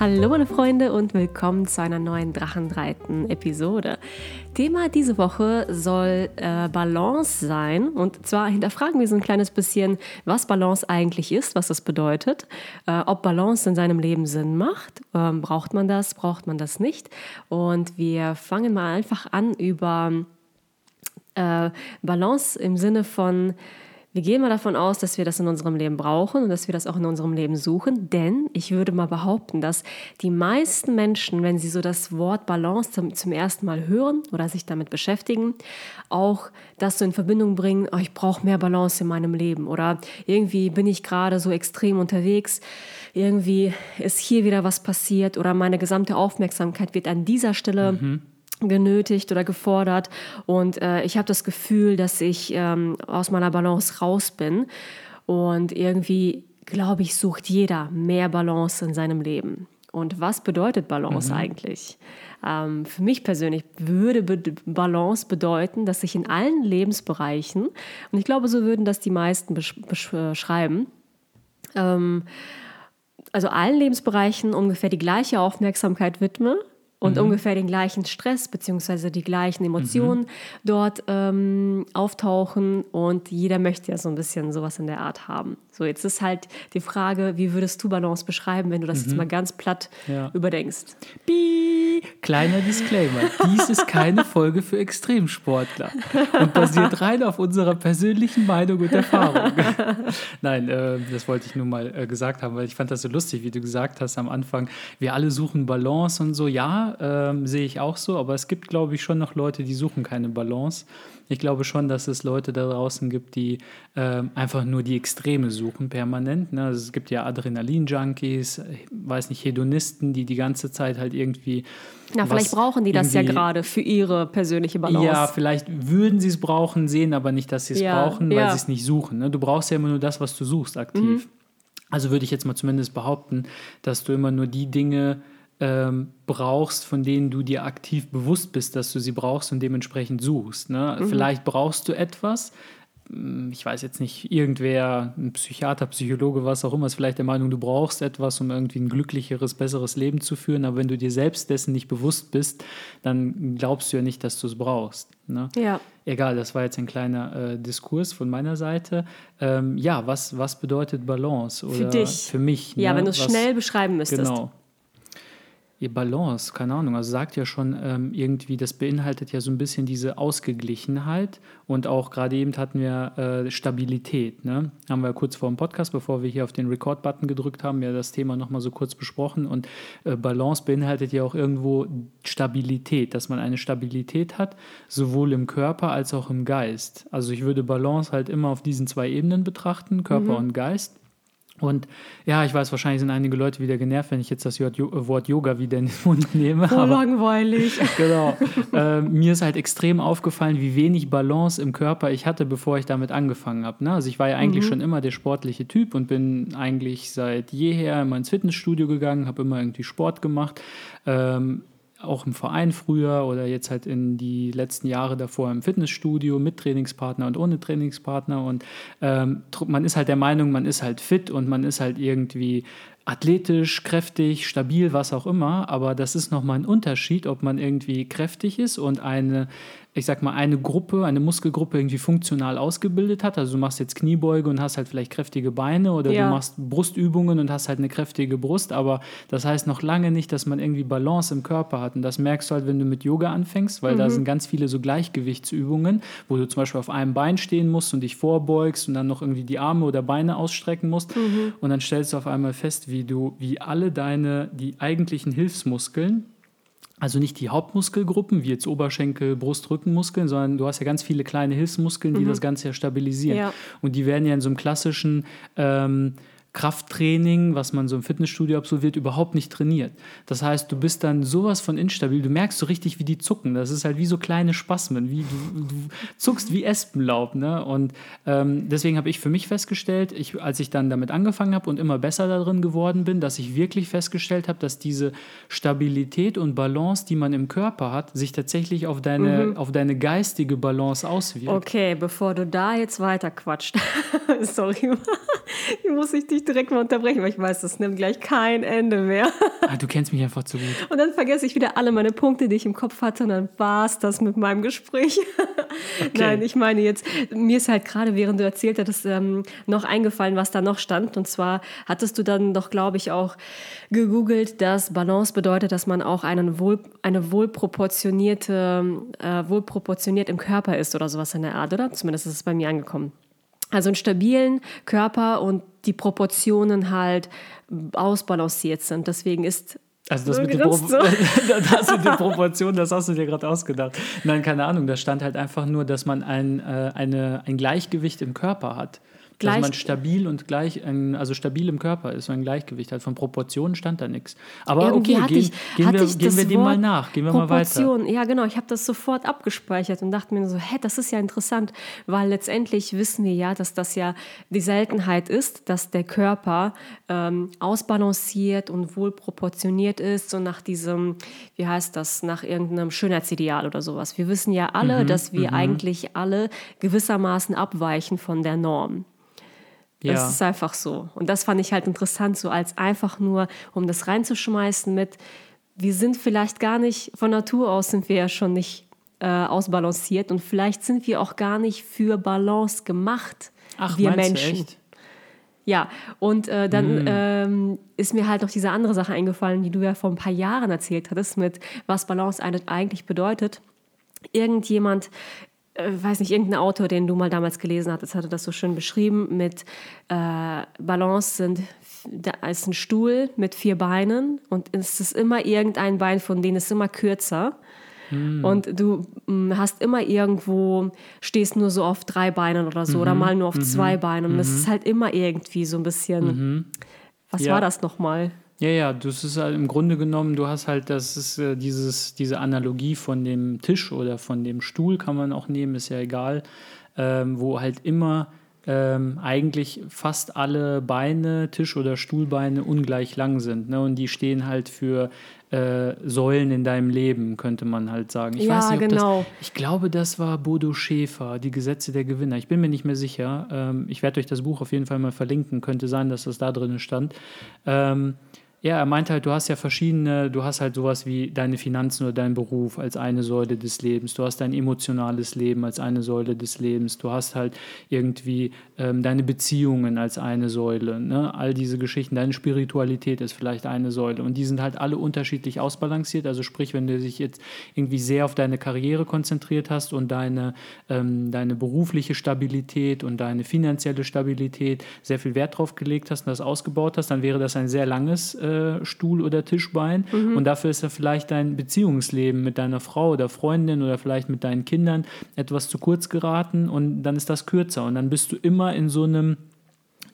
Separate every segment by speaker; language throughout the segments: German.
Speaker 1: Hallo meine Freunde und willkommen zu einer neuen Drachenreiten Episode. Thema diese Woche soll äh, Balance sein. Und zwar hinterfragen wir so ein kleines bisschen, was Balance eigentlich ist, was das bedeutet, äh, ob Balance in seinem Leben Sinn macht, ähm, braucht man das, braucht man das nicht? Und wir fangen mal einfach an über äh, Balance im Sinne von wir gehen mal davon aus, dass wir das in unserem Leben brauchen und dass wir das auch in unserem Leben suchen, denn ich würde mal behaupten, dass die meisten Menschen, wenn sie so das Wort Balance zum, zum ersten Mal hören oder sich damit beschäftigen, auch das so in Verbindung bringen, oh, ich brauche mehr Balance in meinem Leben. Oder irgendwie bin ich gerade so extrem unterwegs, irgendwie ist hier wieder was passiert oder meine gesamte Aufmerksamkeit wird an dieser Stelle mhm genötigt oder gefordert und äh, ich habe das Gefühl, dass ich ähm, aus meiner Balance raus bin und irgendwie, glaube ich, sucht jeder mehr Balance in seinem Leben. Und was bedeutet Balance mhm. eigentlich? Ähm, für mich persönlich würde Be Balance bedeuten, dass ich in allen Lebensbereichen, und ich glaube, so würden das die meisten besch beschreiben, ähm, also allen Lebensbereichen ungefähr die gleiche Aufmerksamkeit widme und mhm. ungefähr den gleichen Stress bzw. die gleichen Emotionen mhm. dort ähm, auftauchen und jeder möchte ja so ein bisschen sowas in der Art haben. So, jetzt ist halt die Frage, wie würdest du Balance beschreiben, wenn du das mhm. jetzt mal ganz platt ja. überdenkst?
Speaker 2: Bii, kleiner Disclaimer, dies ist keine Folge für Extremsportler und basiert rein auf unserer persönlichen Meinung und Erfahrung. Nein, äh, das wollte ich nur mal äh, gesagt haben, weil ich fand das so lustig, wie du gesagt hast am Anfang, wir alle suchen Balance und so. Ja, ähm, sehe ich auch so, aber es gibt, glaube ich, schon noch Leute, die suchen keine Balance. Ich glaube schon, dass es Leute da draußen gibt, die äh, einfach nur die Extreme suchen permanent. Ne? Also es gibt ja Adrenalin-Junkies, weiß nicht, Hedonisten, die die ganze Zeit halt irgendwie.
Speaker 1: Na, vielleicht brauchen die das ja gerade für ihre persönliche Balance.
Speaker 2: Ja, vielleicht würden sie es brauchen, sehen aber nicht, dass sie es ja, brauchen, weil ja. sie es nicht suchen. Ne? Du brauchst ja immer nur das, was du suchst, aktiv. Mhm. Also würde ich jetzt mal zumindest behaupten, dass du immer nur die Dinge ähm, brauchst, von denen du dir aktiv bewusst bist, dass du sie brauchst und dementsprechend suchst. Ne? Mhm. Vielleicht brauchst du etwas, ich weiß jetzt nicht, irgendwer, ein Psychiater, Psychologe, was auch immer, ist vielleicht der Meinung, du brauchst etwas, um irgendwie ein glücklicheres, besseres Leben zu führen. Aber wenn du dir selbst dessen nicht bewusst bist, dann glaubst du ja nicht, dass du es brauchst. Ne?
Speaker 1: Ja.
Speaker 2: Egal, das war jetzt ein kleiner äh, Diskurs von meiner Seite. Ähm, ja, was, was bedeutet Balance?
Speaker 1: Oder für dich.
Speaker 2: Für mich.
Speaker 1: Ja, ne? wenn du es schnell beschreiben müsstest.
Speaker 2: Genau ihr Balance, keine Ahnung, also sagt ja schon ähm, irgendwie, das beinhaltet ja so ein bisschen diese Ausgeglichenheit und auch gerade eben hatten wir äh, Stabilität. Ne? Haben wir kurz vor dem Podcast, bevor wir hier auf den Record-Button gedrückt haben, ja das Thema nochmal so kurz besprochen und äh, Balance beinhaltet ja auch irgendwo Stabilität, dass man eine Stabilität hat, sowohl im Körper als auch im Geist. Also ich würde Balance halt immer auf diesen zwei Ebenen betrachten, Körper mhm. und Geist. Und ja, ich weiß, wahrscheinlich sind einige Leute wieder genervt, wenn ich jetzt das Wort Yoga wieder in den Mund nehme.
Speaker 1: So langweilig.
Speaker 2: Genau. Äh, mir ist halt extrem aufgefallen, wie wenig Balance im Körper ich hatte, bevor ich damit angefangen habe. Ne? Also ich war ja eigentlich mhm. schon immer der sportliche Typ und bin eigentlich seit jeher immer ins Fitnessstudio gegangen, habe immer irgendwie Sport gemacht. Ähm, auch im Verein früher oder jetzt halt in die letzten Jahre davor im Fitnessstudio mit Trainingspartner und ohne Trainingspartner. Und ähm, man ist halt der Meinung, man ist halt fit und man ist halt irgendwie athletisch, kräftig, stabil, was auch immer. Aber das ist nochmal ein Unterschied, ob man irgendwie kräftig ist und eine ich sag mal, eine Gruppe, eine Muskelgruppe irgendwie funktional ausgebildet hat. Also du machst jetzt Kniebeuge und hast halt vielleicht kräftige Beine oder ja. du machst Brustübungen und hast halt eine kräftige Brust, aber das heißt noch lange nicht, dass man irgendwie Balance im Körper hat. Und das merkst du halt, wenn du mit Yoga anfängst, weil mhm. da sind ganz viele so Gleichgewichtsübungen, wo du zum Beispiel auf einem Bein stehen musst und dich vorbeugst und dann noch irgendwie die Arme oder Beine ausstrecken musst. Mhm. Und dann stellst du auf einmal fest, wie du, wie alle deine, die eigentlichen Hilfsmuskeln, also nicht die Hauptmuskelgruppen, wie jetzt Oberschenkel, Brust, Rückenmuskeln, sondern du hast ja ganz viele kleine Hilfsmuskeln, die mhm. das Ganze ja stabilisieren. Ja. Und die werden ja in so einem klassischen ähm, Krafttraining, was man so im Fitnessstudio absolviert, überhaupt nicht trainiert. Das heißt, du bist dann sowas von instabil, du merkst so richtig, wie die zucken. Das ist halt wie so kleine Spasmen, wie du, du zuckst wie Espenlaub. Ne? Und ähm, deswegen habe ich für mich festgestellt, ich, als ich dann damit angefangen habe und immer besser darin geworden bin, dass ich wirklich festgestellt habe, dass diese Stabilität und Balance, die man im Körper hat, sich tatsächlich auf deine, mhm. auf deine geistige Balance auswirkt.
Speaker 1: Okay, bevor du da jetzt weiter quatscht, sorry, Hier muss ich dich direkt mal unterbrechen, weil ich weiß, das nimmt gleich kein Ende mehr.
Speaker 2: Ah, du kennst mich einfach zu gut.
Speaker 1: Und dann vergesse ich wieder alle meine Punkte, die ich im Kopf hatte, und dann war es das mit meinem Gespräch. Okay. Nein, ich meine jetzt, mir ist halt gerade, während du erzählt hattest, ähm, noch eingefallen, was da noch stand. Und zwar hattest du dann doch, glaube ich, auch gegoogelt, dass Balance bedeutet, dass man auch einen wohl, eine wohlproportionierte, äh, wohlproportioniert im Körper ist oder sowas in der Art, oder? Zumindest ist es bei mir angekommen. Also einen stabilen Körper und die Proportionen halt ausbalanciert sind. Deswegen ist
Speaker 2: also das mit, Pro so. das mit den Proportionen, das hast du dir gerade ausgedacht. Nein, keine Ahnung, da stand halt einfach nur, dass man ein, äh, eine, ein Gleichgewicht im Körper hat. Gleich dass man stabil und gleich, also stabil im Körper ist, so ein Gleichgewicht hat. Von Proportionen stand da nichts. Aber Irgendwie okay, gehen, ich, gehen wir, gehen wir dem mal nach, gehen wir mal weiter.
Speaker 1: Ja, genau, ich habe das sofort abgespeichert und dachte mir so, hä, das ist ja interessant, weil letztendlich wissen wir ja, dass das ja die Seltenheit ist, dass der Körper ähm, ausbalanciert und wohl proportioniert ist, so nach diesem, wie heißt das, nach irgendeinem Schönheitsideal oder sowas. Wir wissen ja alle, mhm, dass wir mhm. eigentlich alle gewissermaßen abweichen von der Norm. Ja. Das ist einfach so. Und das fand ich halt interessant, so als einfach nur, um das reinzuschmeißen mit, wir sind vielleicht gar nicht, von Natur aus sind wir ja schon nicht äh, ausbalanciert und vielleicht sind wir auch gar nicht für Balance gemacht,
Speaker 2: Ach,
Speaker 1: wir
Speaker 2: Menschen. Du echt?
Speaker 1: Ja, und äh, dann mm. ähm, ist mir halt noch diese andere Sache eingefallen, die du ja vor ein paar Jahren erzählt hattest, mit was Balance eigentlich bedeutet. Irgendjemand äh, weiß nicht, irgendein Autor, den du mal damals gelesen hattest, hatte das so schön beschrieben mit äh, Balance sind, da ist ein Stuhl mit vier Beinen und es ist immer irgendein Bein von denen ist immer kürzer. Hm. Und du mh, mm, hast immer irgendwo, stehst nur so auf drei Beinen oder so, mhm. oder mal nur auf mhm. zwei Beinen. Und es mhm. ist halt immer irgendwie so ein bisschen. Mhm. Was ja. war das nochmal?
Speaker 2: Ja, ja, das ist halt im Grunde genommen, du hast halt, das ist äh, dieses, diese Analogie von dem Tisch oder von dem Stuhl kann man auch nehmen, ist ja egal, ähm, wo halt immer ähm, eigentlich fast alle Beine, Tisch- oder Stuhlbeine ungleich lang sind. Ne? Und die stehen halt für äh, Säulen in deinem Leben, könnte man halt sagen. Ich
Speaker 1: ja,
Speaker 2: weiß nicht,
Speaker 1: ob genau.
Speaker 2: das. Ich glaube, das war Bodo Schäfer, die Gesetze der Gewinner. Ich bin mir nicht mehr sicher. Ähm, ich werde euch das Buch auf jeden Fall mal verlinken. Könnte sein, dass das da drin stand. Ähm, ja, er meinte halt, du hast ja verschiedene, du hast halt sowas wie deine Finanzen oder deinen Beruf als eine Säule des Lebens, du hast dein emotionales Leben als eine Säule des Lebens, du hast halt irgendwie ähm, deine Beziehungen als eine Säule, ne? all diese Geschichten, deine Spiritualität ist vielleicht eine Säule. Und die sind halt alle unterschiedlich ausbalanciert, also sprich, wenn du dich jetzt irgendwie sehr auf deine Karriere konzentriert hast und deine, ähm, deine berufliche Stabilität und deine finanzielle Stabilität sehr viel Wert drauf gelegt hast und das ausgebaut hast, dann wäre das ein sehr langes äh, äh, Stuhl- oder Tischbein. Mhm. Und dafür ist ja vielleicht dein Beziehungsleben mit deiner Frau oder Freundin oder vielleicht mit deinen Kindern etwas zu kurz geraten und dann ist das kürzer. Und dann bist du immer in so einem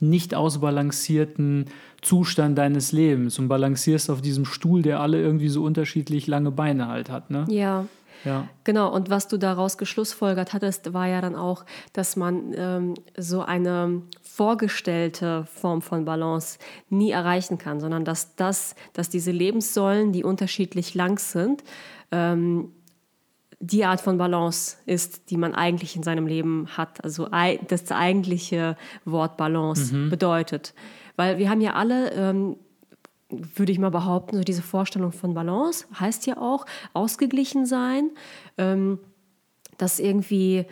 Speaker 2: nicht ausbalancierten Zustand deines Lebens und balancierst auf diesem Stuhl, der alle irgendwie so unterschiedlich lange Beine halt hat. Ne?
Speaker 1: Ja. Ja. Genau, und was du daraus geschlussfolgert hattest, war ja dann auch, dass man ähm, so eine vorgestellte Form von Balance nie erreichen kann, sondern dass das, dass diese Lebenssäulen, die unterschiedlich lang sind, ähm, die Art von Balance ist, die man eigentlich in seinem Leben hat. Also das eigentliche Wort Balance mhm. bedeutet. Weil wir haben ja alle ähm, würde ich mal behaupten, so diese Vorstellung von Balance heißt ja auch ausgeglichen sein, ähm, dass irgendwie,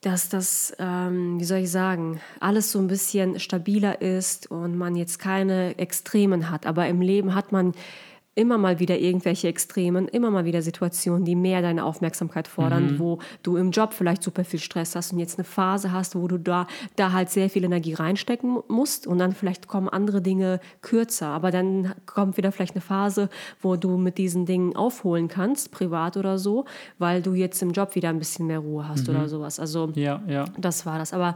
Speaker 1: dass das, ähm, wie soll ich sagen, alles so ein bisschen stabiler ist und man jetzt keine Extremen hat. Aber im Leben hat man immer mal wieder irgendwelche Extremen, immer mal wieder Situationen, die mehr deine Aufmerksamkeit fordern, mhm. wo du im Job vielleicht super viel Stress hast und jetzt eine Phase hast, wo du da, da halt sehr viel Energie reinstecken musst und dann vielleicht kommen andere Dinge kürzer, aber dann kommt wieder vielleicht eine Phase, wo du mit diesen Dingen aufholen kannst, privat oder so, weil du jetzt im Job wieder ein bisschen mehr Ruhe hast mhm. oder sowas. Also
Speaker 2: ja, ja.
Speaker 1: das war das. Aber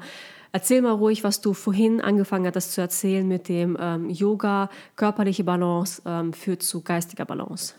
Speaker 1: Erzähl mal ruhig, was du vorhin angefangen hattest zu erzählen mit dem ähm, Yoga, körperliche Balance ähm, führt zu geistiger Balance.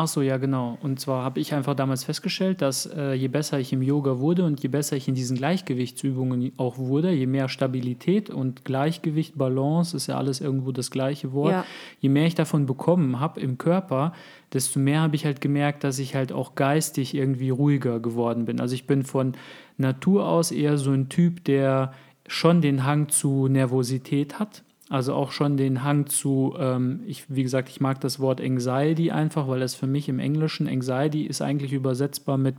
Speaker 2: Ach so, ja, genau. Und zwar habe ich einfach damals festgestellt, dass äh, je besser ich im Yoga wurde und je besser ich in diesen Gleichgewichtsübungen auch wurde, je mehr Stabilität und Gleichgewicht, Balance, ist ja alles irgendwo das gleiche Wort, ja. je mehr ich davon bekommen habe im Körper, desto mehr habe ich halt gemerkt, dass ich halt auch geistig irgendwie ruhiger geworden bin. Also ich bin von Natur aus eher so ein Typ, der schon den Hang zu Nervosität hat. Also auch schon den Hang zu, ähm, ich, wie gesagt, ich mag das Wort Anxiety einfach, weil es für mich im Englischen Anxiety ist eigentlich übersetzbar mit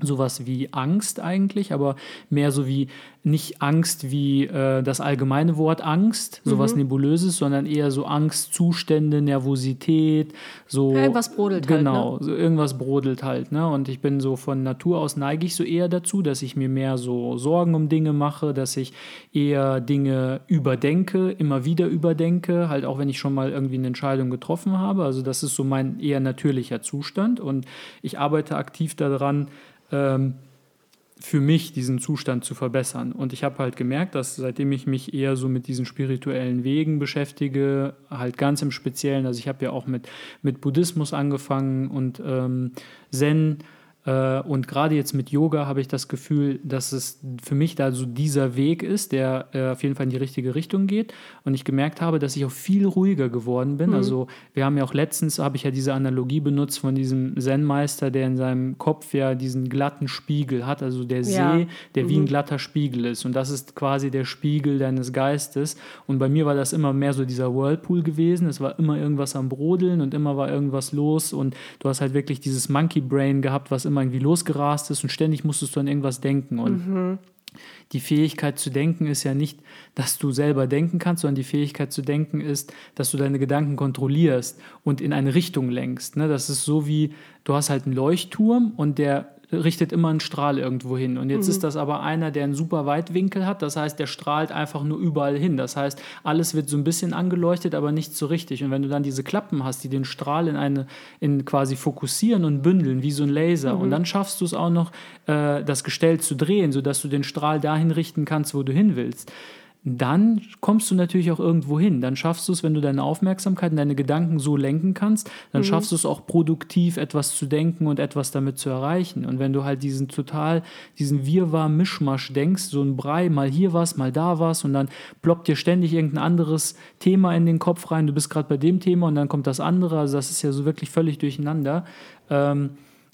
Speaker 2: sowas wie Angst eigentlich, aber mehr so wie nicht Angst wie äh, das allgemeine Wort Angst, sowas mhm. Nebulöses, sondern eher so Angstzustände, Nervosität, so.
Speaker 1: irgendwas brodelt
Speaker 2: genau,
Speaker 1: halt.
Speaker 2: Genau, ne? so irgendwas brodelt halt. Ne? Und ich bin so von Natur aus neige ich so eher dazu, dass ich mir mehr so Sorgen um Dinge mache, dass ich eher Dinge überdenke, immer wieder überdenke, halt auch wenn ich schon mal irgendwie eine Entscheidung getroffen habe. Also das ist so mein eher natürlicher Zustand und ich arbeite aktiv daran, ähm, für mich diesen Zustand zu verbessern. Und ich habe halt gemerkt, dass seitdem ich mich eher so mit diesen spirituellen Wegen beschäftige, halt ganz im Speziellen, also ich habe ja auch mit, mit Buddhismus angefangen und ähm, Zen und gerade jetzt mit Yoga habe ich das Gefühl, dass es für mich da so dieser Weg ist, der äh, auf jeden Fall in die richtige Richtung geht. Und ich gemerkt habe, dass ich auch viel ruhiger geworden bin. Mhm. Also wir haben ja auch letztens, habe ich ja diese Analogie benutzt von diesem Zen-Meister, der in seinem Kopf ja diesen glatten Spiegel hat, also der ja. See, der mhm. wie ein mhm. glatter Spiegel ist. Und das ist quasi der Spiegel deines Geistes. Und bei mir war das immer mehr so dieser Whirlpool gewesen. Es war immer irgendwas am Brodeln und immer war irgendwas los. Und du hast halt wirklich dieses Monkey Brain gehabt, was immer irgendwie losgerast ist und ständig musstest du an irgendwas denken. Und mhm. die Fähigkeit zu denken ist ja nicht, dass du selber denken kannst, sondern die Fähigkeit zu denken ist, dass du deine Gedanken kontrollierst und in eine Richtung lenkst. Ne? Das ist so wie, du hast halt einen Leuchtturm und der richtet immer einen Strahl irgendwo hin. Und jetzt mhm. ist das aber einer, der einen super Weitwinkel hat. Das heißt, der strahlt einfach nur überall hin. Das heißt, alles wird so ein bisschen angeleuchtet, aber nicht so richtig. Und wenn du dann diese Klappen hast, die den Strahl in eine, in quasi fokussieren und bündeln, wie so ein Laser, mhm. und dann schaffst du es auch noch, äh, das Gestell zu drehen, sodass du den Strahl dahin richten kannst, wo du hin willst dann kommst du natürlich auch irgendwo hin. Dann schaffst du es, wenn du deine Aufmerksamkeit und deine Gedanken so lenken kannst, dann mhm. schaffst du es auch produktiv, etwas zu denken und etwas damit zu erreichen. Und wenn du halt diesen total, diesen Wirrwarr-Mischmasch denkst, so ein Brei, mal hier was, mal da was und dann ploppt dir ständig irgendein anderes Thema in den Kopf rein, du bist gerade bei dem Thema und dann kommt das andere, also das ist ja so wirklich völlig durcheinander. Ähm,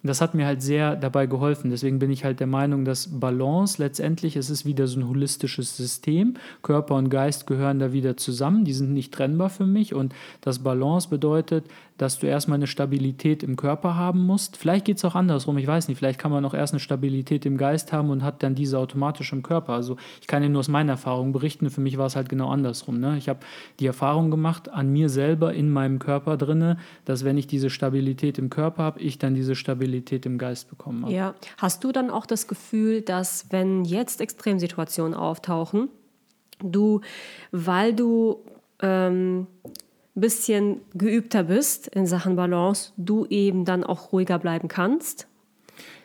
Speaker 2: das hat mir halt sehr dabei geholfen. Deswegen bin ich halt der Meinung, dass Balance letztendlich, es ist wieder so ein holistisches System. Körper und Geist gehören da wieder zusammen. Die sind nicht trennbar für mich. Und das Balance bedeutet, dass du erstmal eine Stabilität im Körper haben musst. Vielleicht geht es auch andersrum, ich weiß nicht. Vielleicht kann man auch erst eine Stabilität im Geist haben und hat dann diese automatisch im Körper. Also ich kann dir nur aus meiner Erfahrung berichten. Für mich war es halt genau andersrum. Ne? Ich habe die Erfahrung gemacht an mir selber in meinem Körper drinne, dass wenn ich diese Stabilität im Körper habe, ich dann diese Stabilität im Geist bekommen habe.
Speaker 1: Ja. Hast du dann auch das Gefühl, dass wenn jetzt Extremsituationen auftauchen, du, weil du ähm, bisschen geübter bist in Sachen Balance, du eben dann auch ruhiger bleiben kannst.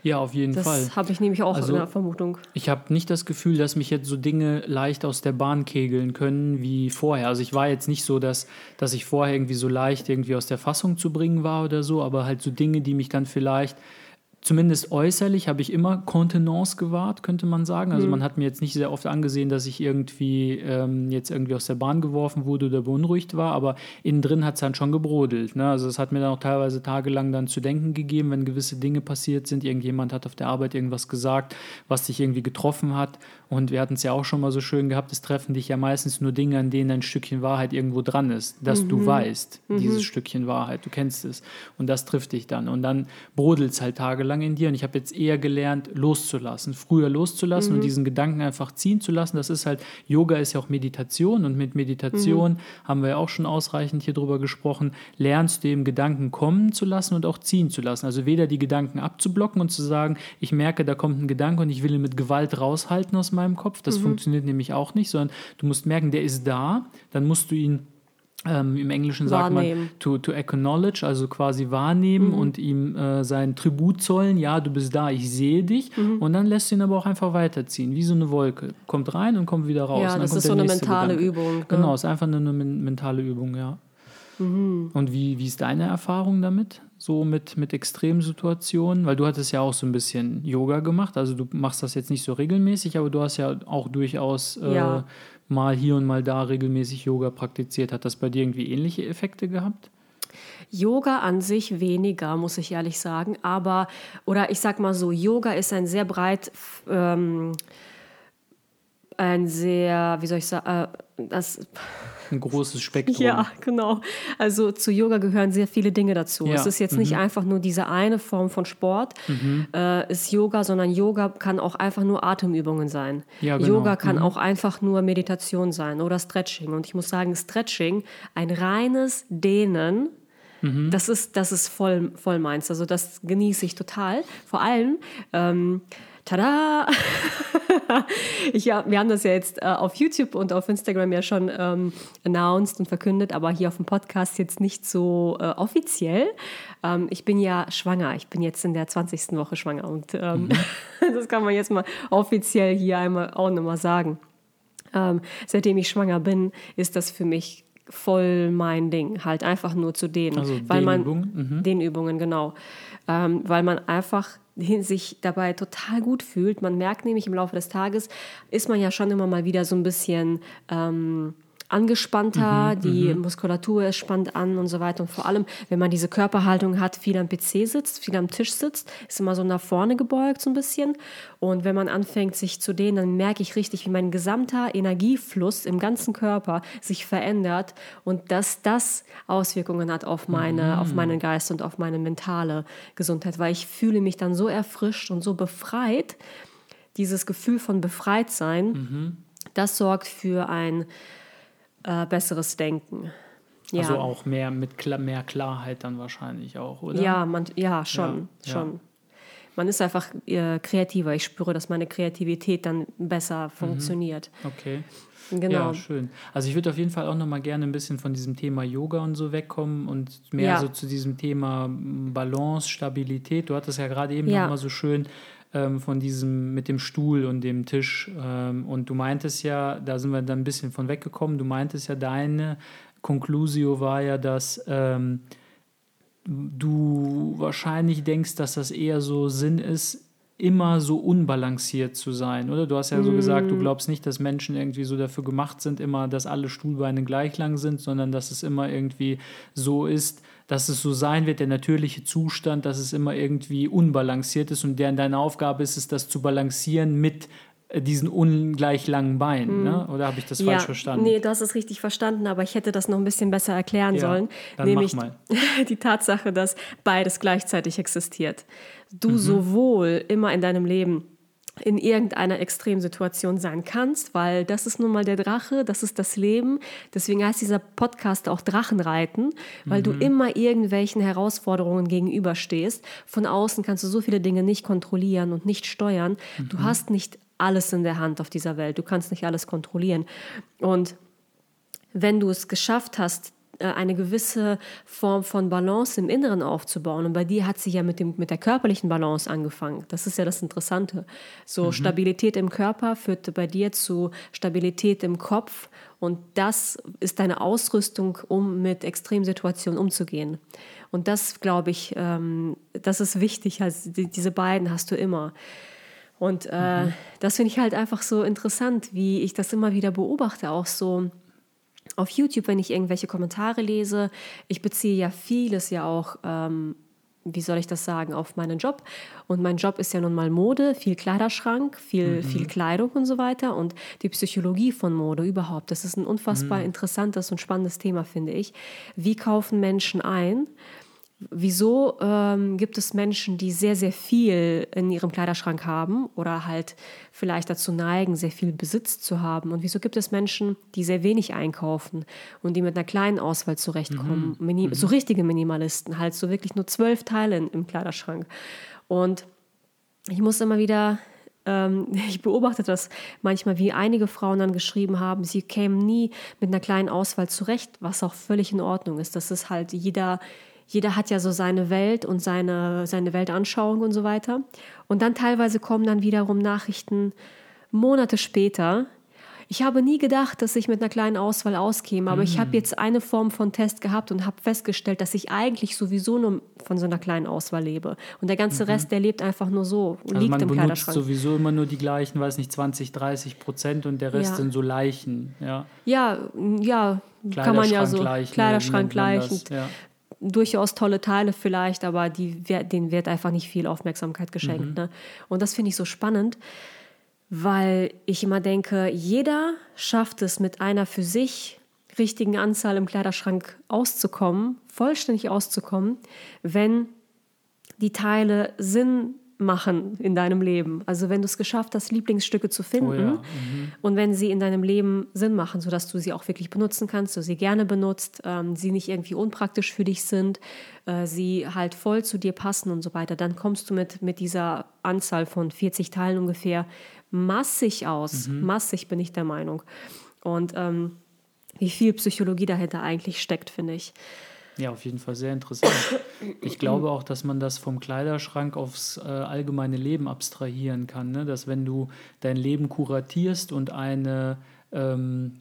Speaker 2: Ja, auf jeden
Speaker 1: das
Speaker 2: Fall.
Speaker 1: Das habe ich nämlich auch also, in der Vermutung.
Speaker 2: Ich habe nicht das Gefühl, dass mich jetzt so Dinge leicht aus der Bahn kegeln können wie vorher. Also ich war jetzt nicht so, dass, dass ich vorher irgendwie so leicht irgendwie aus der Fassung zu bringen war oder so, aber halt so Dinge, die mich dann vielleicht zumindest äußerlich habe ich immer Kontenance gewahrt, könnte man sagen. Also mhm. man hat mir jetzt nicht sehr oft angesehen, dass ich irgendwie ähm, jetzt irgendwie aus der Bahn geworfen wurde oder beunruhigt war, aber innen drin hat es dann schon gebrodelt. Ne? Also es hat mir dann auch teilweise tagelang dann zu denken gegeben, wenn gewisse Dinge passiert sind. Irgendjemand hat auf der Arbeit irgendwas gesagt, was dich irgendwie getroffen hat. Und wir hatten es ja auch schon mal so schön gehabt, es treffen dich ja meistens nur Dinge, an denen ein Stückchen Wahrheit irgendwo dran ist, dass mhm. du weißt, mhm. dieses Stückchen Wahrheit, du kennst es. Und das trifft dich dann. Und dann brodelt es halt tagelang in dir und ich habe jetzt eher gelernt, loszulassen, früher loszulassen mhm. und diesen Gedanken einfach ziehen zu lassen. Das ist halt, Yoga ist ja auch Meditation und mit Meditation mhm. haben wir ja auch schon ausreichend hier drüber gesprochen, lernst du eben Gedanken kommen zu lassen und auch ziehen zu lassen. Also weder die Gedanken abzublocken und zu sagen, ich merke, da kommt ein Gedanke und ich will ihn mit Gewalt raushalten aus meinem Kopf. Das mhm. funktioniert nämlich auch nicht, sondern du musst merken, der ist da, dann musst du ihn ähm, Im Englischen sagt man to, to acknowledge, also quasi wahrnehmen mhm. und ihm äh, sein Tribut zollen. Ja, du bist da, ich sehe dich. Mhm. Und dann lässt du ihn aber auch einfach weiterziehen, wie so eine Wolke. Kommt rein und kommt wieder raus.
Speaker 1: Ja, das ist so eine mentale Gedanke. Übung.
Speaker 2: Genau, ist einfach eine, eine mentale Übung, ja. Mhm. Und wie, wie ist deine Erfahrung damit? So mit, mit Extremsituationen? Weil du hattest ja auch so ein bisschen Yoga gemacht. Also du machst das jetzt nicht so regelmäßig, aber du hast ja auch durchaus äh, ja mal hier und mal da regelmäßig Yoga praktiziert. Hat das bei dir irgendwie ähnliche Effekte gehabt?
Speaker 1: Yoga an sich weniger, muss ich ehrlich sagen. Aber, oder ich sag mal so, Yoga ist ein sehr breit ähm, ein sehr, wie soll ich sagen, äh, das
Speaker 2: ein großes Spektrum.
Speaker 1: Ja, genau. Also zu Yoga gehören sehr viele Dinge dazu. Ja. Es ist jetzt mhm. nicht einfach nur diese eine Form von Sport, mhm. äh, ist Yoga, sondern Yoga kann auch einfach nur Atemübungen sein. Ja, genau. Yoga kann mhm. auch einfach nur Meditation sein oder Stretching. Und ich muss sagen, Stretching, ein reines Dehnen, mhm. das ist, das ist voll, voll meins. Also das genieße ich total. Vor allem, ähm, tada! ich, ja, wir haben das ja jetzt äh, auf YouTube und auf Instagram ja schon ähm, announced und verkündet, aber hier auf dem Podcast jetzt nicht so äh, offiziell. Ähm, ich bin ja schwanger. Ich bin jetzt in der 20. Woche schwanger und ähm, mhm. das kann man jetzt mal offiziell hier einmal auch nochmal sagen. Ähm, seitdem ich schwanger bin, ist das für mich voll mein Ding, halt einfach nur zu dehnen.
Speaker 2: Also
Speaker 1: weil
Speaker 2: man, Übungen?
Speaker 1: Mhm. Den Übungen, genau. Ähm, weil man einfach sich dabei total gut fühlt. Man merkt nämlich im Laufe des Tages, ist man ja schon immer mal wieder so ein bisschen... Ähm, angespannter, mhm, die mhm. Muskulatur ist spannt an und so weiter. Und vor allem, wenn man diese Körperhaltung hat, viel am PC sitzt, viel am Tisch sitzt, ist immer so nach vorne gebeugt so ein bisschen. Und wenn man anfängt, sich zu dehnen, dann merke ich richtig, wie mein gesamter Energiefluss im ganzen Körper sich verändert und dass das Auswirkungen hat auf meine, mhm. auf meinen Geist und auf meine mentale Gesundheit, weil ich fühle mich dann so erfrischt und so befreit. Dieses Gefühl von Befreitsein, mhm. das sorgt für ein äh, besseres Denken.
Speaker 2: Ja. Also auch mehr mit Kla mehr Klarheit dann wahrscheinlich auch, oder?
Speaker 1: Ja, man, ja schon, ja, schon. Ja. Man ist einfach äh, kreativer. Ich spüre, dass meine Kreativität dann besser mhm. funktioniert.
Speaker 2: Okay. Genau. Ja, schön. Also ich würde auf jeden Fall auch noch mal gerne ein bisschen von diesem Thema Yoga und so wegkommen und mehr ja. so zu diesem Thema Balance, Stabilität. Du hattest ja gerade eben ja. noch mal so schön ähm, von diesem mit dem Stuhl und dem Tisch. Ähm, und du meintest ja, da sind wir dann ein bisschen von weggekommen, du meintest ja, deine Conclusio war ja, dass ähm, du wahrscheinlich denkst, dass das eher so Sinn ist, immer so unbalanciert zu sein, oder? Du hast ja so gesagt, du glaubst nicht, dass Menschen irgendwie so dafür gemacht sind, immer, dass alle Stuhlbeine gleich lang sind, sondern dass es immer irgendwie so ist, dass es so sein wird, der natürliche Zustand, dass es immer irgendwie unbalanciert ist und der deine Aufgabe ist es, das zu balancieren mit äh, diesen ungleich langen Beinen, hm. ne? oder habe ich das ja, falsch verstanden?
Speaker 1: Nee, du hast es richtig verstanden, aber ich hätte das noch ein bisschen besser erklären ja, sollen. Nämlich die Tatsache, dass beides gleichzeitig existiert. Du mhm. sowohl immer in deinem Leben in irgendeiner Extremsituation sein kannst, weil das ist nun mal der Drache, das ist das Leben. Deswegen heißt dieser Podcast auch Drachenreiten, weil mhm. du immer irgendwelchen Herausforderungen gegenüberstehst. Von außen kannst du so viele Dinge nicht kontrollieren und nicht steuern. Mhm. Du hast nicht alles in der Hand auf dieser Welt. Du kannst nicht alles kontrollieren. Und wenn du es geschafft hast, eine gewisse Form von Balance im Inneren aufzubauen. Und bei dir hat sie ja mit, dem, mit der körperlichen Balance angefangen. Das ist ja das Interessante. So mhm. Stabilität im Körper führt bei dir zu Stabilität im Kopf. Und das ist deine Ausrüstung, um mit Extremsituationen umzugehen. Und das, glaube ich, ähm, das ist wichtig. Also die, diese beiden hast du immer. Und äh, mhm. das finde ich halt einfach so interessant, wie ich das immer wieder beobachte, auch so auf YouTube, wenn ich irgendwelche Kommentare lese. Ich beziehe ja vieles ja auch, ähm, wie soll ich das sagen, auf meinen Job. Und mein Job ist ja nun mal Mode, viel Kleiderschrank, viel, mhm. viel Kleidung und so weiter. Und die Psychologie von Mode überhaupt, das ist ein unfassbar mhm. interessantes und spannendes Thema, finde ich. Wie kaufen Menschen ein? Wieso ähm, gibt es Menschen, die sehr, sehr viel in ihrem Kleiderschrank haben oder halt vielleicht dazu neigen, sehr viel Besitz zu haben? Und wieso gibt es Menschen, die sehr wenig einkaufen und die mit einer kleinen Auswahl zurechtkommen? Mhm. mhm. So richtige Minimalisten, halt so wirklich nur zwölf Teile im Kleiderschrank. Und ich muss immer wieder ähm, ich beobachte das manchmal, wie einige Frauen dann geschrieben haben, sie kämen nie mit einer kleinen Auswahl zurecht, was auch völlig in Ordnung ist. Das ist halt jeder, jeder hat ja so seine Welt und seine, seine Weltanschauung und so weiter. Und dann teilweise kommen dann wiederum Nachrichten Monate später. Ich habe nie gedacht, dass ich mit einer kleinen Auswahl auskäme, aber mm. ich habe jetzt eine Form von Test gehabt und habe festgestellt, dass ich eigentlich sowieso nur von so einer kleinen Auswahl lebe. Und der ganze mhm. Rest, der lebt einfach nur so,
Speaker 2: also liegt man im benutzt Kleiderschrank. sowieso immer nur die gleichen, weiß nicht, 20, 30 Prozent und der Rest ja. sind so Leichen. Ja,
Speaker 1: ja, ja kann man ja so. Kleiderschrank gleichend. Ja durchaus tolle Teile vielleicht, aber die, denen wird einfach nicht viel Aufmerksamkeit geschenkt. Mhm. Ne? Und das finde ich so spannend, weil ich immer denke, jeder schafft es mit einer für sich richtigen Anzahl im Kleiderschrank auszukommen, vollständig auszukommen, wenn die Teile Sinn machen in deinem Leben. Also wenn du es geschafft hast, Lieblingsstücke zu finden oh ja. mhm. und wenn sie in deinem Leben Sinn machen, sodass du sie auch wirklich benutzen kannst, du sie gerne benutzt, ähm, sie nicht irgendwie unpraktisch für dich sind, äh, sie halt voll zu dir passen und so weiter, dann kommst du mit, mit dieser Anzahl von 40 Teilen ungefähr massig aus. Mhm. Massig bin ich der Meinung. Und ähm, wie viel Psychologie dahinter eigentlich steckt, finde ich.
Speaker 2: Ja, auf jeden Fall sehr interessant. Ich glaube auch, dass man das vom Kleiderschrank aufs äh, allgemeine Leben abstrahieren kann. Ne? Dass wenn du dein Leben kuratierst und eine ähm,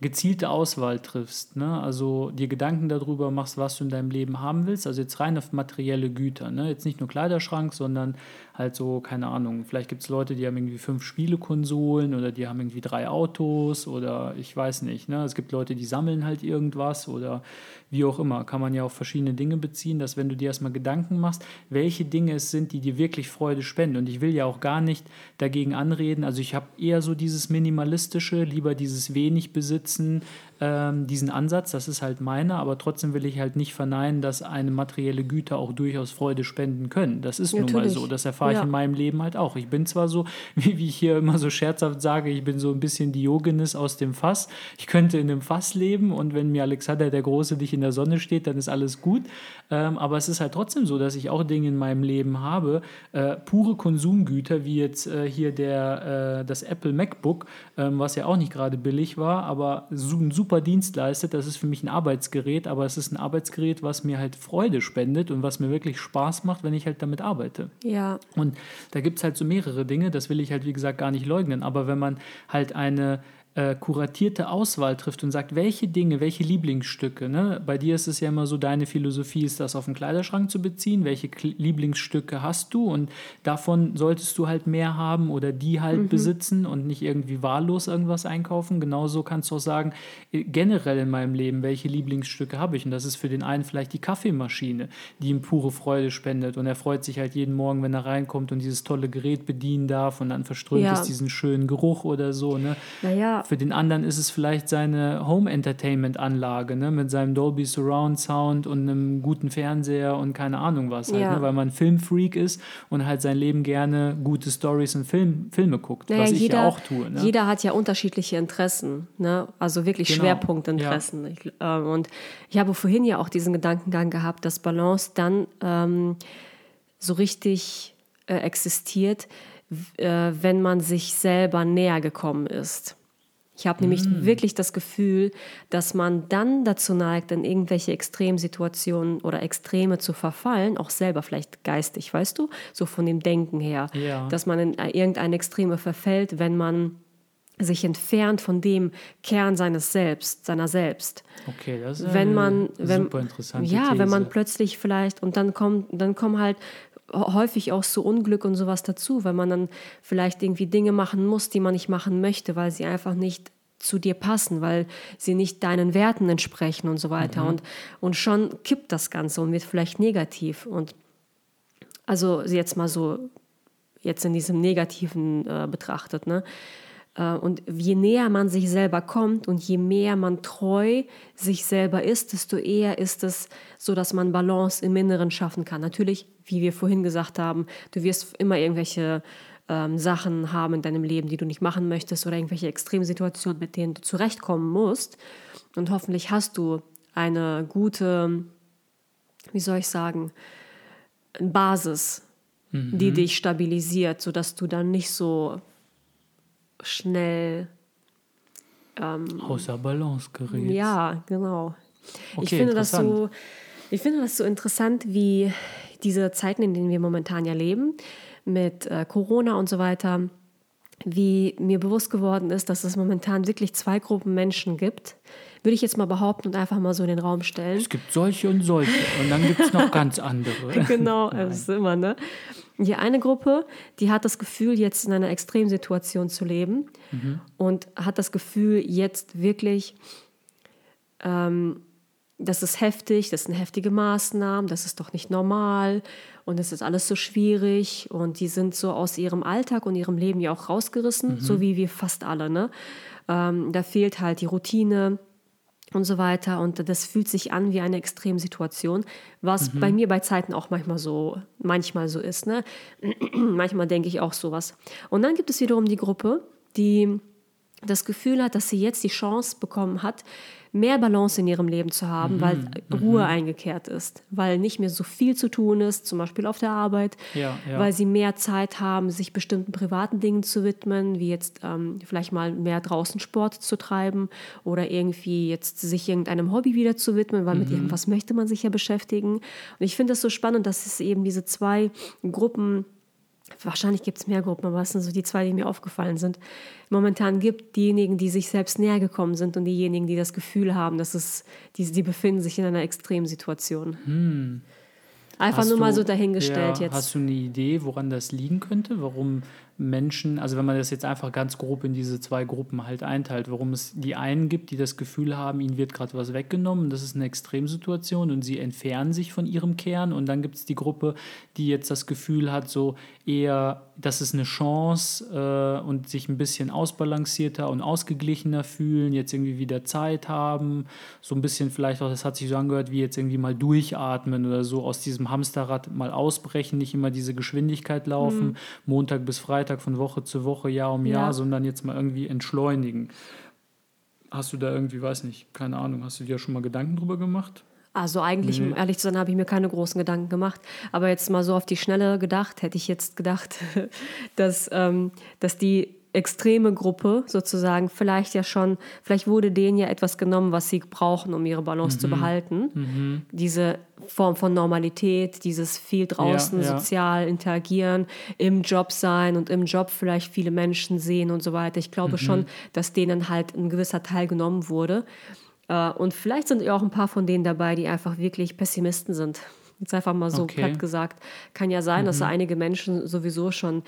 Speaker 2: gezielte Auswahl triffst, ne? also dir Gedanken darüber machst, was du in deinem Leben haben willst, also jetzt rein auf materielle Güter, ne? jetzt nicht nur Kleiderschrank, sondern halt so, keine Ahnung, vielleicht gibt es Leute, die haben irgendwie fünf Spielekonsolen oder die haben irgendwie drei Autos oder ich weiß nicht. Ne? Es gibt Leute, die sammeln halt irgendwas oder wie auch immer. Kann man ja auf verschiedene Dinge beziehen, dass wenn du dir erstmal Gedanken machst, welche Dinge es sind, die dir wirklich Freude spenden. Und ich will ja auch gar nicht dagegen anreden. Also ich habe eher so dieses Minimalistische, lieber dieses wenig besitzen, ähm, diesen Ansatz, das ist halt meiner, aber trotzdem will ich halt nicht verneinen, dass eine materielle Güter auch durchaus Freude spenden können. Das ist Natürlich. nun mal so, das erfahre ich ja. in meinem Leben halt auch. Ich bin zwar so, wie, wie ich hier immer so scherzhaft sage, ich bin so ein bisschen Diogenes aus dem Fass. Ich könnte in einem Fass leben und wenn mir Alexander der Große nicht in der Sonne steht, dann ist alles gut. Ähm, aber es ist halt trotzdem so, dass ich auch Dinge in meinem Leben habe, äh, pure Konsumgüter, wie jetzt äh, hier der, äh, das Apple MacBook, ähm, was ja auch nicht gerade billig war, aber ein super super Dienst leistet. Das ist für mich ein Arbeitsgerät, aber es ist ein Arbeitsgerät, was mir halt Freude spendet und was mir wirklich Spaß macht, wenn ich halt damit arbeite.
Speaker 1: Ja.
Speaker 2: Und da gibt es halt so mehrere Dinge, das will ich halt wie gesagt gar nicht leugnen, aber wenn man halt eine äh, kuratierte Auswahl trifft und sagt, welche Dinge, welche Lieblingsstücke, ne? bei dir ist es ja immer so, deine Philosophie ist das auf den Kleiderschrank zu beziehen, welche K Lieblingsstücke hast du und davon solltest du halt mehr haben oder die halt mhm. besitzen und nicht irgendwie wahllos irgendwas einkaufen. Genauso kannst du auch sagen, äh, generell in meinem Leben, welche Lieblingsstücke habe ich und das ist für den einen vielleicht die Kaffeemaschine, die ihm pure Freude spendet und er freut sich halt jeden Morgen, wenn er reinkommt und dieses tolle Gerät bedienen darf und dann verströmt ja. es diesen schönen Geruch oder so. Ne?
Speaker 1: Naja,
Speaker 2: für den anderen ist es vielleicht seine Home Entertainment Anlage, ne, mit seinem Dolby Surround Sound und einem guten Fernseher und keine Ahnung was halt, ja. ne, weil man Filmfreak ist und halt sein Leben gerne gute Stories und Film, Filme guckt, naja, was ich jeder, ja auch tue. Ne?
Speaker 1: Jeder hat ja unterschiedliche Interessen, ne? also wirklich genau. Schwerpunktinteressen. Ja. Ich, äh, und ich habe vorhin ja auch diesen Gedankengang gehabt, dass Balance dann ähm, so richtig äh, existiert, äh, wenn man sich selber näher gekommen ist. Ich habe nämlich mm. wirklich das Gefühl, dass man dann dazu neigt, in irgendwelche Extremsituationen oder Extreme zu verfallen, auch selber vielleicht geistig, weißt du, so von dem Denken her, ja. dass man in irgendeine Extreme verfällt, wenn man sich entfernt von dem Kern seines Selbst, seiner selbst.
Speaker 2: Okay, das ist
Speaker 1: wenn man,
Speaker 2: wenn, super interessante
Speaker 1: Ja, These. wenn man plötzlich vielleicht und dann kommt, dann kommen halt häufig auch so Unglück und sowas dazu, weil man dann vielleicht irgendwie Dinge machen muss, die man nicht machen möchte, weil sie einfach nicht zu dir passen, weil sie nicht deinen Werten entsprechen und so weiter. Mhm. Und, und schon kippt das Ganze und wird vielleicht negativ. Und also jetzt mal so, jetzt in diesem Negativen äh, betrachtet, ne? Äh, und je näher man sich selber kommt und je mehr man treu sich selber ist, desto eher ist es so, dass man Balance im Inneren schaffen kann. Natürlich, wie wir vorhin gesagt haben, du wirst immer irgendwelche ähm, Sachen haben in deinem Leben, die du nicht machen möchtest oder irgendwelche Extremsituationen, mit denen du zurechtkommen musst. Und hoffentlich hast du eine gute, wie soll ich sagen, Basis, mhm. die dich stabilisiert, sodass du dann nicht so schnell
Speaker 2: ähm, außer Balance gerät.
Speaker 1: Ja, genau. Okay, ich, finde das so, ich finde das so interessant, wie diese Zeiten, in denen wir momentan ja leben, mit äh, Corona und so weiter, wie mir bewusst geworden ist, dass es momentan wirklich zwei Gruppen Menschen gibt, würde ich jetzt mal behaupten und einfach mal so in den Raum stellen.
Speaker 2: Es gibt solche und solche und dann gibt es noch ganz andere.
Speaker 1: genau, das ist immer, ne? Die eine Gruppe, die hat das Gefühl, jetzt in einer Extremsituation zu leben mhm. und hat das Gefühl, jetzt wirklich ähm, das ist heftig, das sind heftige Maßnahmen, das ist doch nicht normal und es ist alles so schwierig und die sind so aus ihrem Alltag und ihrem Leben ja auch rausgerissen, mhm. so wie wir fast alle. Ne? Ähm, da fehlt halt die Routine und so weiter und das fühlt sich an wie eine Extremsituation, was mhm. bei mir bei Zeiten auch manchmal so, manchmal so ist. Ne? manchmal denke ich auch sowas. Und dann gibt es wiederum die Gruppe, die das Gefühl hat, dass sie jetzt die Chance bekommen hat, mehr Balance in ihrem Leben zu haben, mhm. weil mhm. Ruhe eingekehrt ist, weil nicht mehr so viel zu tun ist, zum Beispiel auf der Arbeit, ja, ja. weil sie mehr Zeit haben, sich bestimmten privaten Dingen zu widmen, wie jetzt ähm, vielleicht mal mehr draußen Sport zu treiben oder irgendwie jetzt sich irgendeinem Hobby wieder zu widmen, weil mhm. mit irgendwas möchte man sich ja beschäftigen. Und ich finde das so spannend, dass es eben diese zwei Gruppen wahrscheinlich gibt es mehr Gruppen, aber es sind so die zwei, die mir aufgefallen sind, momentan gibt. Diejenigen, die sich selbst näher gekommen sind und diejenigen, die das Gefühl haben, dass es, die, die befinden sich in einer Extremsituation. Hm. Einfach hast nur du, mal so dahingestellt
Speaker 2: ja,
Speaker 1: jetzt.
Speaker 2: Hast du eine Idee, woran das liegen könnte? Warum Menschen, also wenn man das jetzt einfach ganz grob in diese zwei Gruppen halt einteilt, warum es die einen gibt, die das Gefühl haben, ihnen wird gerade was weggenommen, das ist eine Extremsituation und sie entfernen sich von ihrem Kern und dann gibt es die Gruppe, die jetzt das Gefühl hat, so eher, das ist eine Chance äh, und sich ein bisschen ausbalancierter und ausgeglichener fühlen, jetzt irgendwie wieder Zeit haben, so ein bisschen vielleicht auch, das hat sich so angehört, wie jetzt irgendwie mal durchatmen oder so aus diesem Hamsterrad mal ausbrechen, nicht immer diese Geschwindigkeit laufen, mhm. Montag bis Freitag Freitag von Woche zu Woche, Jahr um Jahr, ja. sondern jetzt mal irgendwie entschleunigen. Hast du da irgendwie, weiß nicht, keine Ahnung, hast du dir schon mal Gedanken drüber gemacht?
Speaker 1: Also eigentlich, um ehrlich zu sein, habe ich mir keine großen Gedanken gemacht. Aber jetzt mal so auf die Schnelle gedacht, hätte ich jetzt gedacht, dass, ähm, dass die extreme Gruppe sozusagen vielleicht ja schon, vielleicht wurde denen ja etwas genommen, was sie brauchen, um ihre Balance mhm. zu behalten. Mhm. Diese Form von Normalität, dieses viel draußen ja, ja. sozial interagieren, im Job sein und im Job vielleicht viele Menschen sehen und so weiter. Ich glaube mhm. schon, dass denen halt ein gewisser Teil genommen wurde. Äh, und vielleicht sind ja auch ein paar von denen dabei, die einfach wirklich Pessimisten sind. Jetzt einfach mal so okay. platt gesagt. Kann ja sein, dass mhm. einige Menschen sowieso schon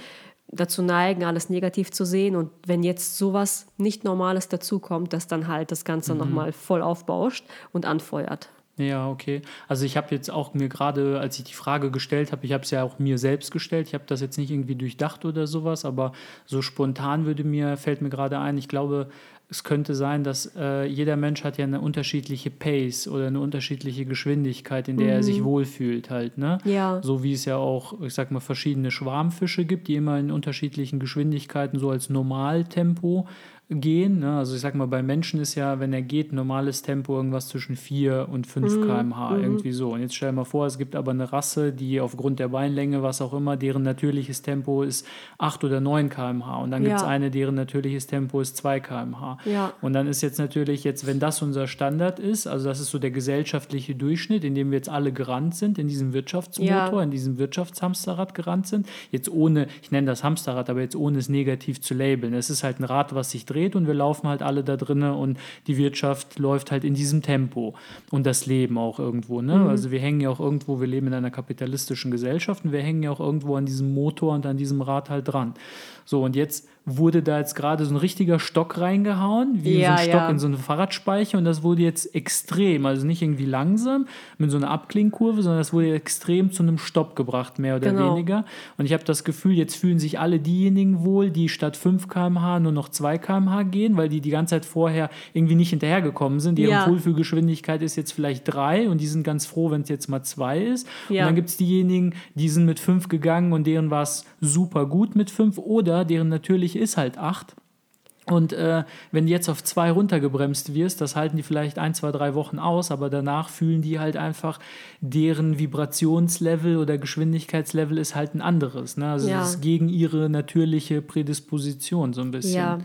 Speaker 1: dazu neigen, alles negativ zu sehen. Und wenn jetzt sowas nicht Normales dazukommt, dass dann halt das Ganze mhm. nochmal voll aufbauscht und anfeuert.
Speaker 2: Ja, okay. Also ich habe jetzt auch mir gerade, als ich die Frage gestellt habe, ich habe es ja auch mir selbst gestellt, ich habe das jetzt nicht irgendwie durchdacht oder sowas, aber so spontan würde mir, fällt mir gerade ein, ich glaube, es könnte sein, dass äh, jeder Mensch hat ja eine unterschiedliche Pace oder eine unterschiedliche Geschwindigkeit, in der mhm. er sich mhm. wohlfühlt halt, ne?
Speaker 1: Ja.
Speaker 2: So wie es ja auch, ich sag mal, verschiedene Schwarmfische gibt, die immer in unterschiedlichen Geschwindigkeiten so als Normaltempo gehen. Ne? Also ich sag mal, bei Menschen ist ja, wenn er geht, normales Tempo irgendwas zwischen 4 und 5 mhm. km/h, mhm. irgendwie so. Und jetzt stell dir mal vor, es gibt aber eine Rasse, die aufgrund der Beinlänge, was auch immer, deren natürliches Tempo ist 8 oder 9 km/h. Und dann gibt es ja. eine, deren natürliches Tempo ist 2 km/h.
Speaker 1: Ja.
Speaker 2: Und dann ist jetzt natürlich, jetzt, wenn das unser Standard ist, also das ist so der gesellschaftliche Durchschnitt, in dem wir jetzt alle gerannt sind, in diesem Wirtschaftsmotor, ja. in diesem Wirtschaftshamsterrad gerannt sind, jetzt ohne, ich nenne das Hamsterrad, aber jetzt ohne es negativ zu labeln. Es ist halt ein Rad, was sich dreht dreht und wir laufen halt alle da drinnen und die Wirtschaft läuft halt in diesem Tempo und das Leben auch irgendwo. Ne? Mhm. Also wir hängen ja auch irgendwo, wir leben in einer kapitalistischen Gesellschaft und wir hängen ja auch irgendwo an diesem Motor und an diesem Rad halt dran. So, und jetzt wurde da jetzt gerade so ein richtiger Stock reingehauen, wie ja, so ein Stock ja. in so eine Fahrradspeicher und das wurde jetzt extrem, also nicht irgendwie langsam mit so einer Abklingkurve, sondern das wurde extrem zu einem Stopp gebracht, mehr oder genau. weniger. Und ich habe das Gefühl, jetzt fühlen sich alle diejenigen wohl, die statt 5 km/h nur noch 2 km/h gehen, weil die die ganze Zeit vorher irgendwie nicht hinterhergekommen sind. Deren ja. Wohlfühlgeschwindigkeit ist jetzt vielleicht 3 und die sind ganz froh, wenn es jetzt mal 2 ist. Und dann gibt es diejenigen, die sind mit 5 gegangen und deren war es super gut mit 5 oder deren natürliche ist halt 8. Und äh, wenn du jetzt auf 2 runtergebremst wirst, das halten die vielleicht ein, zwei, drei Wochen aus, aber danach fühlen die halt einfach, deren Vibrationslevel oder Geschwindigkeitslevel ist halt ein anderes. Ne? Also ja. das ist gegen ihre natürliche Prädisposition so ein bisschen. Ja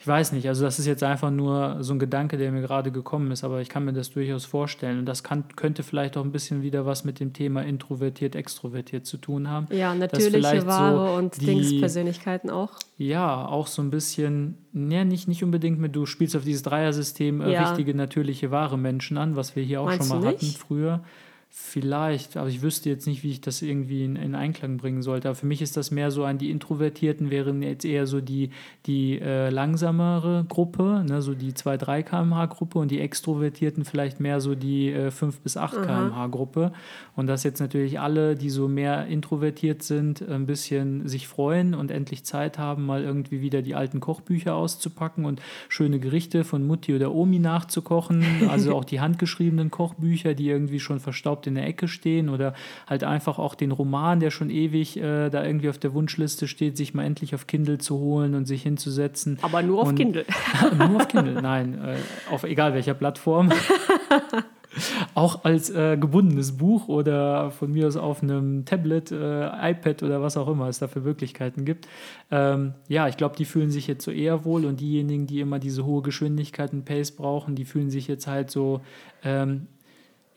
Speaker 2: ich weiß nicht, also das ist jetzt einfach nur so ein Gedanke, der mir gerade gekommen ist, aber ich kann mir das durchaus vorstellen. Und das kann, könnte vielleicht auch ein bisschen wieder was mit dem Thema introvertiert, extrovertiert zu tun haben.
Speaker 1: Ja, natürliche Ware so und die, Dingspersönlichkeiten auch.
Speaker 2: Ja, auch so ein bisschen, ja, nicht, nicht unbedingt mit, du spielst auf dieses Dreiersystem äh, ja. richtige, natürliche, wahre Menschen an, was wir hier auch Meinst schon mal hatten früher. Vielleicht, aber ich wüsste jetzt nicht, wie ich das irgendwie in, in, Einklang bringen sollte. Aber für mich ist das mehr so an die Introvertierten, wären jetzt eher so die, die äh, langsamere Gruppe, ne, so die 2-3 km/h Gruppe und die Extrovertierten vielleicht mehr so die äh, 5 bis 8 km/h Gruppe. Und dass jetzt natürlich alle, die so mehr introvertiert sind, ein bisschen sich freuen und endlich Zeit haben, mal irgendwie wieder die alten Kochbücher auszupacken und schöne Gerichte von Mutti oder Omi nachzukochen. Also auch die handgeschriebenen Kochbücher, die irgendwie schon verstaubt in der Ecke stehen oder halt einfach auch den Roman, der schon ewig äh, da irgendwie auf der Wunschliste steht, sich mal endlich auf Kindle zu holen und sich hinzusetzen.
Speaker 1: Aber nur auf
Speaker 2: und,
Speaker 1: Kindle.
Speaker 2: nur auf Kindle, nein, äh, auf egal welcher Plattform. auch als äh, gebundenes Buch oder von mir aus auf einem Tablet, äh, iPad oder was auch immer es dafür Möglichkeiten gibt. Ähm, ja, ich glaube, die fühlen sich jetzt so eher wohl und diejenigen, die immer diese hohe Geschwindigkeit und Pace brauchen, die fühlen sich jetzt halt so ähm,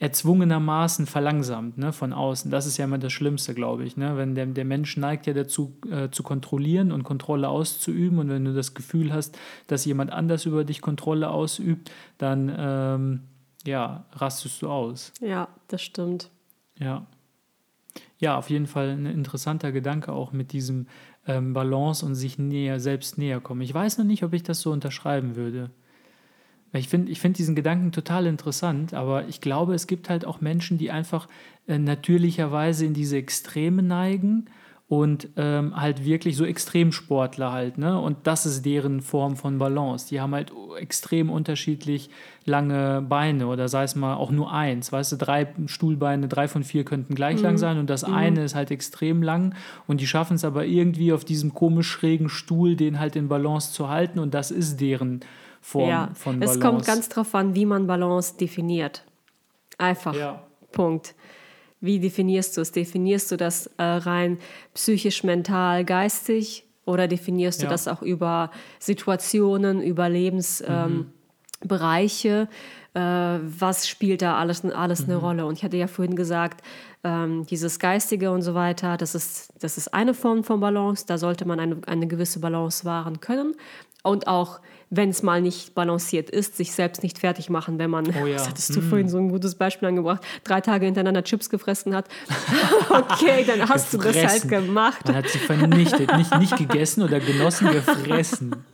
Speaker 2: erzwungenermaßen verlangsamt ne, von außen. Das ist ja immer das Schlimmste, glaube ich. Ne? Wenn der, der Mensch neigt ja dazu, äh, zu kontrollieren und Kontrolle auszuüben. Und wenn du das Gefühl hast, dass jemand anders über dich Kontrolle ausübt, dann ähm, ja, rastest du aus.
Speaker 1: Ja, das stimmt.
Speaker 2: Ja. Ja, auf jeden Fall ein interessanter Gedanke auch mit diesem ähm, Balance und sich näher, selbst näher kommen. Ich weiß noch nicht, ob ich das so unterschreiben würde. Ich finde ich find diesen Gedanken total interessant, aber ich glaube, es gibt halt auch Menschen, die einfach äh, natürlicherweise in diese Extreme neigen und ähm, halt wirklich so Extremsportler halt, ne? Und das ist deren Form von Balance. Die haben halt extrem unterschiedlich lange Beine oder sei es mal auch nur eins, weißt du, drei Stuhlbeine, drei von vier könnten gleich mhm. lang sein und das mhm. eine ist halt extrem lang und die schaffen es aber irgendwie auf diesem komisch schrägen Stuhl den halt in Balance zu halten und das ist deren Form ja, von
Speaker 1: Balance. Es kommt ganz drauf an, wie man Balance definiert. Einfach. Ja. Punkt. Wie definierst du es? Definierst du das äh, rein psychisch, mental, geistig oder definierst ja. du das auch über Situationen, über Lebensbereiche? Mhm. Ähm, äh, was spielt da alles, alles mhm. eine Rolle? Und ich hatte ja vorhin gesagt, ähm, dieses Geistige und so weiter, das ist, das ist eine Form von Balance. Da sollte man eine, eine gewisse Balance wahren können. Und auch wenn es mal nicht balanciert ist, sich selbst nicht fertig machen, wenn man, oh ja. das hattest du mm. vorhin so ein gutes Beispiel angebracht, drei Tage hintereinander Chips gefressen hat. okay, dann hast gefressen. du das halt gemacht.
Speaker 2: Man hat sie vernichtet, nicht, nicht gegessen oder genossen, gefressen.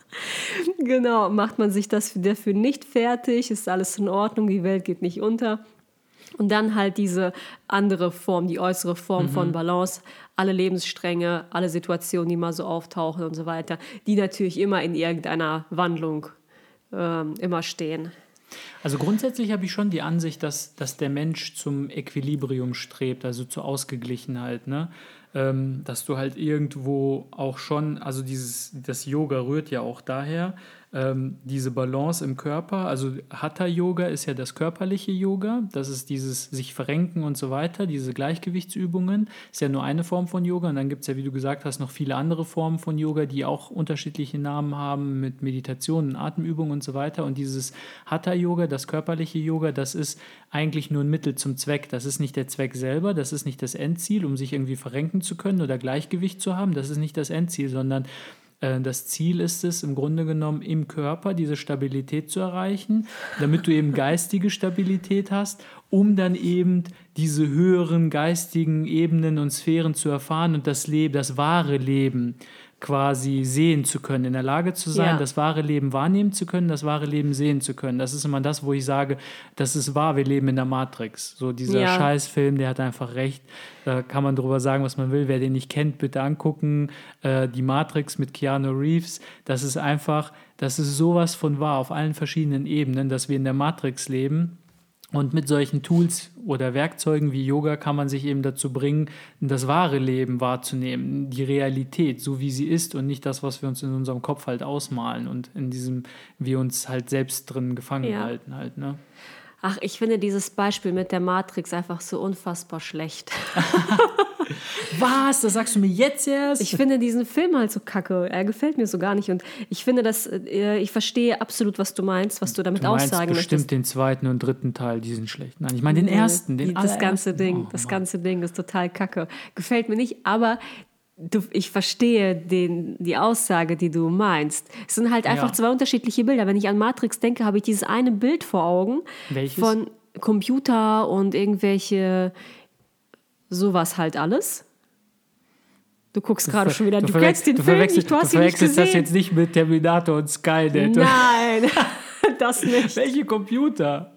Speaker 1: Genau, macht man sich das dafür nicht fertig, ist alles in Ordnung, die Welt geht nicht unter. Und dann halt diese andere Form, die äußere Form mhm. von Balance, alle Lebensstränge, alle Situationen, die mal so auftauchen und so weiter, die natürlich immer in irgendeiner Wandlung ähm, immer stehen.
Speaker 2: Also grundsätzlich habe ich schon die Ansicht, dass, dass der Mensch zum Equilibrium strebt, also zur Ausgeglichenheit. Ne? Ähm, dass du halt irgendwo auch schon, also dieses, das Yoga rührt ja auch daher, ähm, diese Balance im Körper. Also Hatha-Yoga ist ja das körperliche Yoga. Das ist dieses sich verrenken und so weiter, diese Gleichgewichtsübungen. Ist ja nur eine Form von Yoga. Und dann gibt es ja, wie du gesagt hast, noch viele andere Formen von Yoga, die auch unterschiedliche Namen haben mit Meditationen, Atemübungen und so weiter. Und dieses Hatha-Yoga, das körperliche Yoga, das ist eigentlich nur ein Mittel zum Zweck. Das ist nicht der Zweck selber, das ist nicht das Endziel, um sich irgendwie verrenken zu können oder Gleichgewicht zu haben. Das ist nicht das Endziel, sondern das Ziel ist es im Grunde genommen im Körper diese Stabilität zu erreichen, damit du eben geistige Stabilität hast, um dann eben diese höheren geistigen Ebenen und Sphären zu erfahren und das Leben, das wahre Leben quasi sehen zu können, in der Lage zu sein, ja. das wahre Leben wahrnehmen zu können, das wahre Leben sehen zu können. Das ist immer das, wo ich sage, das ist wahr, wir leben in der Matrix. So dieser ja. Scheißfilm, der hat einfach recht. Da kann man drüber sagen, was man will. Wer den nicht kennt, bitte angucken. Äh, die Matrix mit Keanu Reeves, das ist einfach, das ist sowas von wahr auf allen verschiedenen Ebenen, dass wir in der Matrix leben und mit solchen Tools oder Werkzeugen wie Yoga kann man sich eben dazu bringen, das wahre Leben wahrzunehmen, die Realität, so wie sie ist und nicht das, was wir uns in unserem Kopf halt ausmalen und in diesem wir uns halt selbst drin gefangen ja. halten halt, ne?
Speaker 1: Ach, ich finde dieses Beispiel mit der Matrix einfach so unfassbar schlecht.
Speaker 2: Was? Das sagst du mir jetzt erst?
Speaker 1: Ich finde diesen Film halt so kacke. Er gefällt mir so gar nicht. Und ich finde, dass äh, ich verstehe absolut, was du meinst, was du damit du meinst aussagen
Speaker 2: bestimmt möchtest. den zweiten und dritten Teil, die sind schlecht. Nein, ich meine den ersten. Den
Speaker 1: die, das ganze Ding, oh, das ganze Ding ist total kacke. Gefällt mir nicht, aber Du, ich verstehe den, die Aussage, die du meinst. Es sind halt einfach ja. zwei unterschiedliche Bilder. Wenn ich an Matrix denke, habe ich dieses eine Bild vor Augen
Speaker 2: Welches?
Speaker 1: von Computer und irgendwelche sowas halt alles. Du guckst gerade schon wieder, du, du kennst den
Speaker 2: du
Speaker 1: Film nicht, du hast
Speaker 2: du
Speaker 1: ihn nicht
Speaker 2: verwechselst
Speaker 1: gesehen.
Speaker 2: das jetzt nicht mit Terminator und Skynet.
Speaker 1: Nein, das nicht.
Speaker 2: Welche Computer?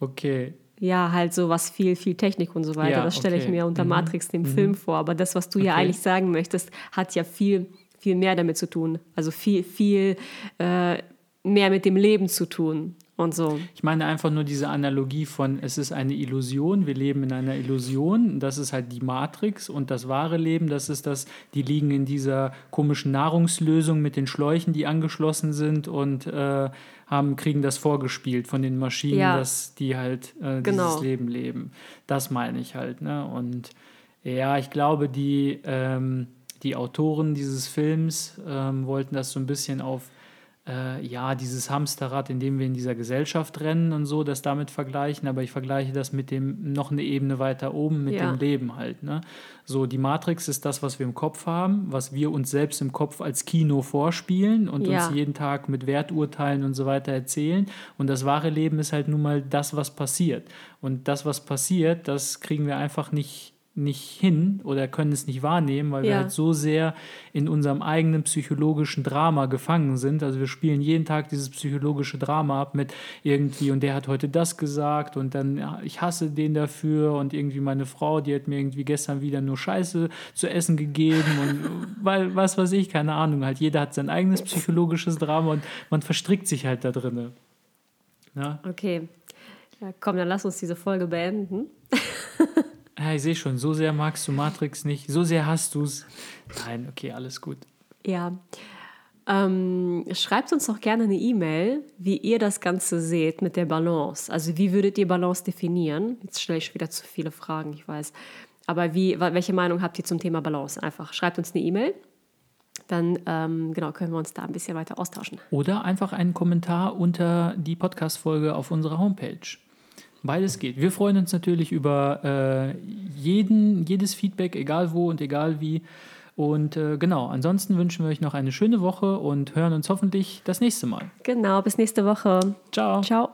Speaker 2: Okay.
Speaker 1: Ja, halt so was viel, viel Technik und so weiter.
Speaker 2: Ja,
Speaker 1: das stelle ich
Speaker 2: okay.
Speaker 1: mir unter
Speaker 2: Mhm.
Speaker 1: Matrix, dem Film, vor. Aber das, was du ja
Speaker 2: Okay.
Speaker 1: eigentlich sagen möchtest, hat ja viel, viel mehr damit zu tun. Also viel, viel äh, mehr mit dem Leben zu tun und so.
Speaker 2: Ich meine einfach nur diese Analogie von, es ist eine Illusion, wir leben in einer Illusion, das ist halt die Matrix und das wahre Leben, das ist das, die liegen in dieser komischen Nahrungslösung mit den Schläuchen, die angeschlossen sind und äh, haben, kriegen das vorgespielt von den Maschinen,
Speaker 1: Ja.
Speaker 2: dass die halt äh,
Speaker 1: Genau.
Speaker 2: dieses Leben leben. Das meine ich halt. Ne? Und ja, ich glaube, die, ähm, die Autoren dieses Films ähm, wollten das so ein bisschen auf äh, ja, dieses Hamsterrad, in dem wir in dieser Gesellschaft rennen und so, das damit vergleichen, aber ich vergleiche das mit dem noch eine Ebene weiter oben, mit
Speaker 1: Ja.
Speaker 2: dem Leben halt. Ne? So, die Matrix ist das, was wir im Kopf haben, was wir uns selbst im Kopf als Kino vorspielen und
Speaker 1: Ja.
Speaker 2: uns jeden Tag mit Werturteilen und so weiter erzählen. Und das wahre Leben ist halt nun mal das, was passiert. Und das, was passiert, das kriegen wir einfach nicht nicht hin oder können es nicht wahrnehmen, weil wir
Speaker 1: Ja.
Speaker 2: halt so sehr in unserem eigenen psychologischen Drama gefangen sind. Also wir spielen jeden Tag dieses psychologische Drama ab mit irgendwie und der hat heute das gesagt und dann ja, ich hasse den dafür und irgendwie meine Frau, die hat mir irgendwie gestern wieder nur Scheiße zu essen gegeben und weil was weiß ich, keine Ahnung, halt jeder hat sein eigenes psychologisches Drama und man verstrickt sich halt da drinne. Ja,
Speaker 1: Okay. Ja, komm, dann lass uns diese Folge beenden.
Speaker 2: Ja, ich sehe schon, so sehr magst du Matrix nicht, so sehr hast du es. Nein, okay, alles gut.
Speaker 1: Ja. Ähm, schreibt uns doch gerne eine E-Mail, wie ihr das Ganze seht mit der Balance. Also wie würdet ihr Balance definieren? Jetzt stelle ich wieder zu viele Fragen, ich weiß. Aber wie, welche Meinung habt ihr zum Thema Balance? Einfach schreibt uns eine E-Mail. Dann ähm, genau, können wir uns da ein bisschen weiter austauschen.
Speaker 2: Oder einfach einen Kommentar unter die Podcast-Folge auf unserer Homepage. Beides geht. Wir freuen uns natürlich über äh, jeden, jedes Feedback, egal wo und egal wie. Und äh, genau, ansonsten wünschen wir euch noch eine schöne Woche und hören uns hoffentlich das nächste Mal.
Speaker 1: Genau, bis nächste Woche.
Speaker 2: Ciao.
Speaker 1: Ciao.